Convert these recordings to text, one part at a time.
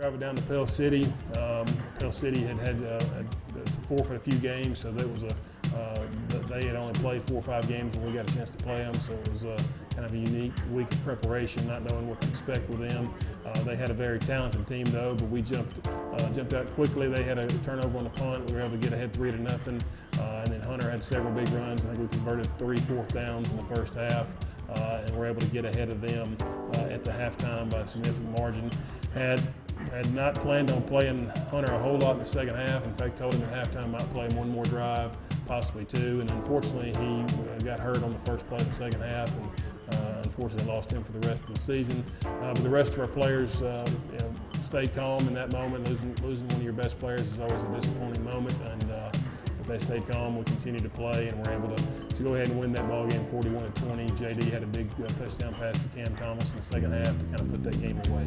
Driving down to Pell City, um, Pell City had had, uh, to forfeit a few games, so there was a uh, they had only played four or five games when we got a chance to play them, so it was uh, kind of a unique week of preparation, not knowing what to expect with them. Uh, they had a very talented team though, but we jumped uh, jumped out quickly. They had a turnover on the punt. We were able to get ahead three to nothing, uh, and then Hunter had several big runs. I think we converted three fourth downs in the first half. Uh, and we're able to get ahead of them uh, at the halftime by a significant margin. Had had not planned on playing Hunter a whole lot in the second half. In fact, told him at halftime I might play him one more drive, possibly two. And unfortunately, he uh, got hurt on the first play of the second half, and uh, unfortunately lost him for the rest of the season. Uh, but the rest of our players, uh, you know, stayed calm in that moment. Losing, losing one of your best players is always a disappointing moment, and uh, they stayed calm. We continued to play, and we're able to, to go ahead and win that ball game 41 to 20. JD had a big uh, touchdown pass to Cam Thomas in the second half to kind of put that game away.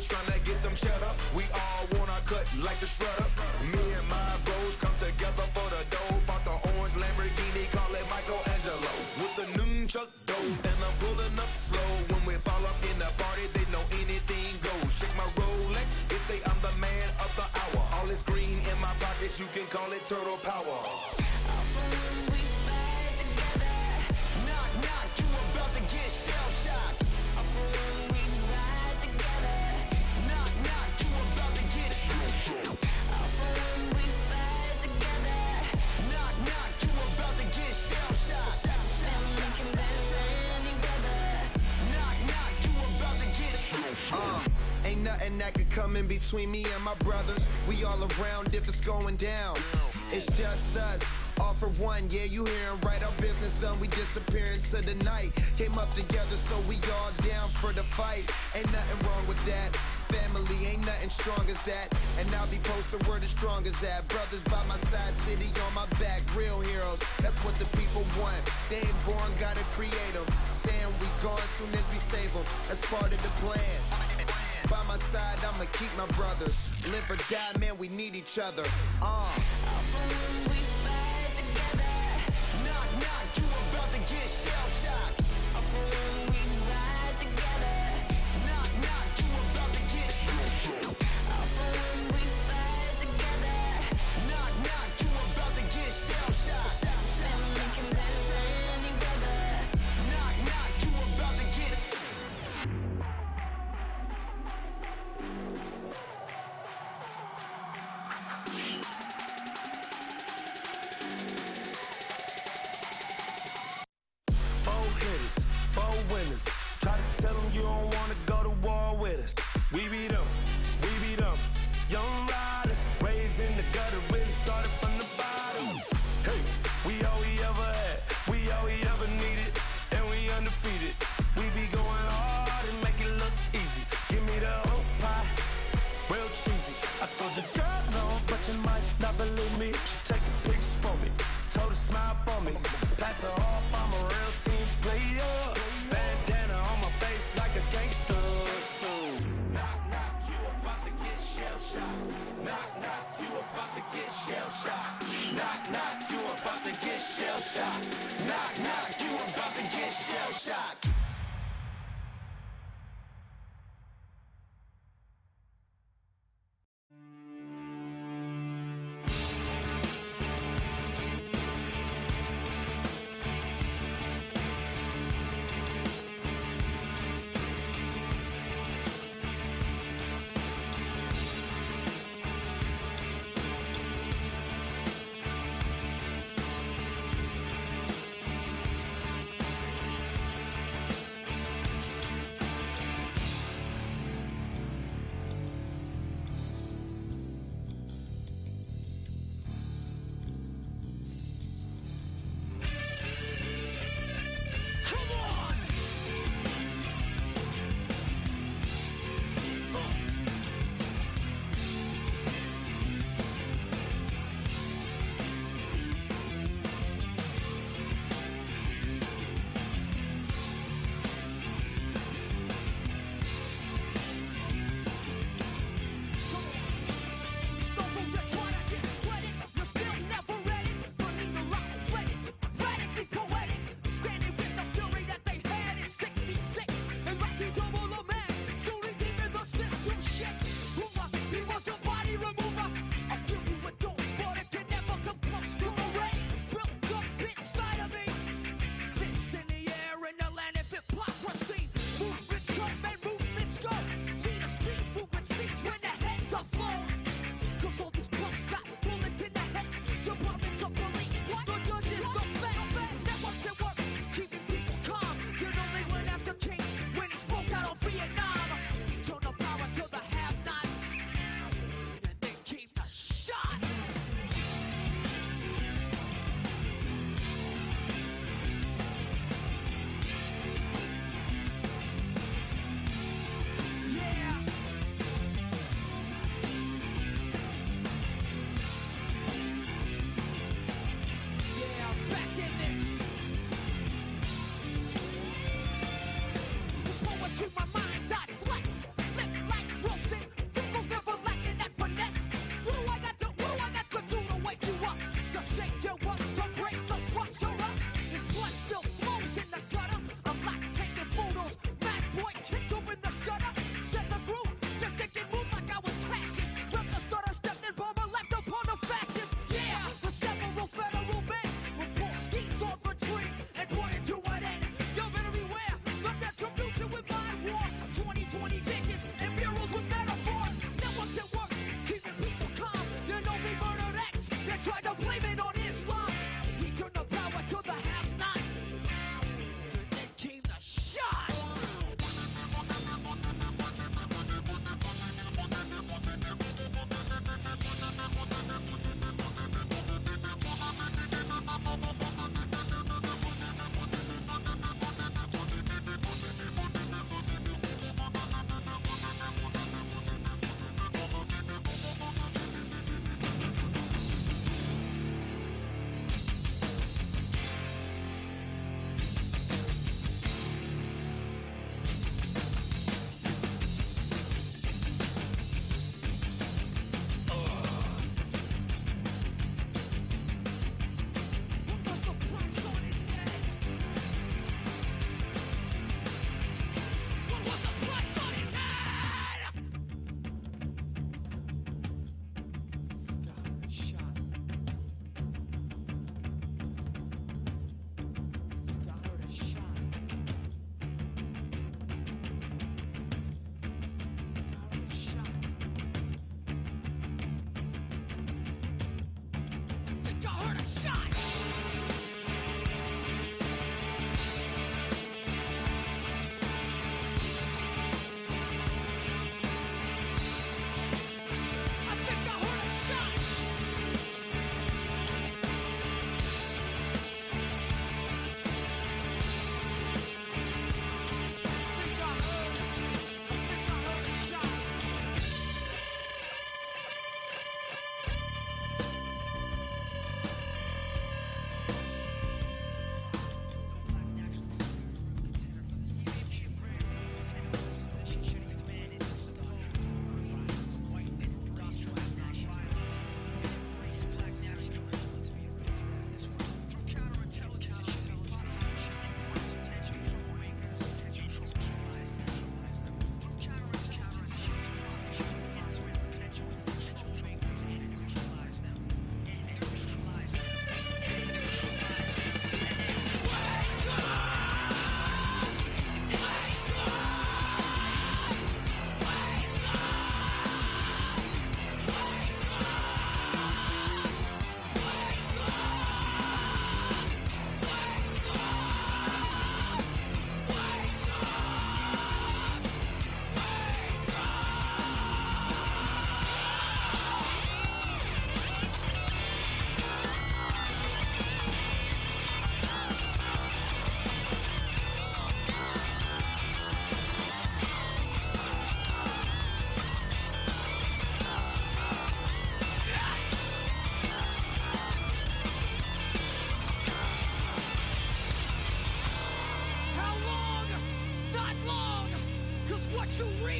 just tryna get some cheddar. We all want our cut like the shredder. Me and my bros come together for the dough. Bought the orange Lamborghini, call it Michelangelo. With the nunchuck dough, and I'm pulling up slow. When we fall up in the party, they know anything goes. Check my Rolex, they say I'm the man of the hour. All this green in my pockets, you can call it turtle power. Between me and my brothers. We all around if it's going down. It's just us. All for one, yeah, you hearing right. Our business done, we disappear into the night. Came up together, so we all down for the fight. Ain't nothing wrong with that. Family ain't nothing strong as that. And I'll be posting word as strong as that. Brothers by my side, city on my back. Real heroes, that's what the people want. They ain't born, gotta create them. Saying we gone as soon as we save them. That's part of the plan. By my side, I'ma keep my brothers. Live or die, man, we need each other. Uh. tried to blame it shot!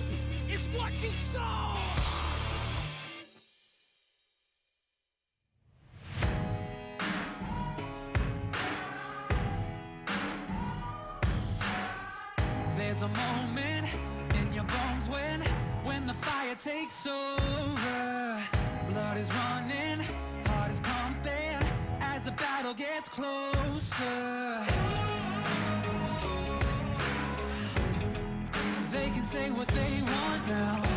You is what you sow. There's a moment in your bones when when the fire takes over. Blood is running, heart is pumping as the battle gets closer. Say what they want now.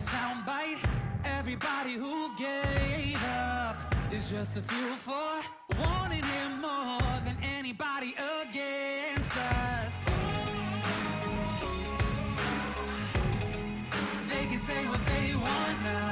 Soundbite, everybody who gave up is just a fuel for wanting him more than anybody against us. They can say what they want now.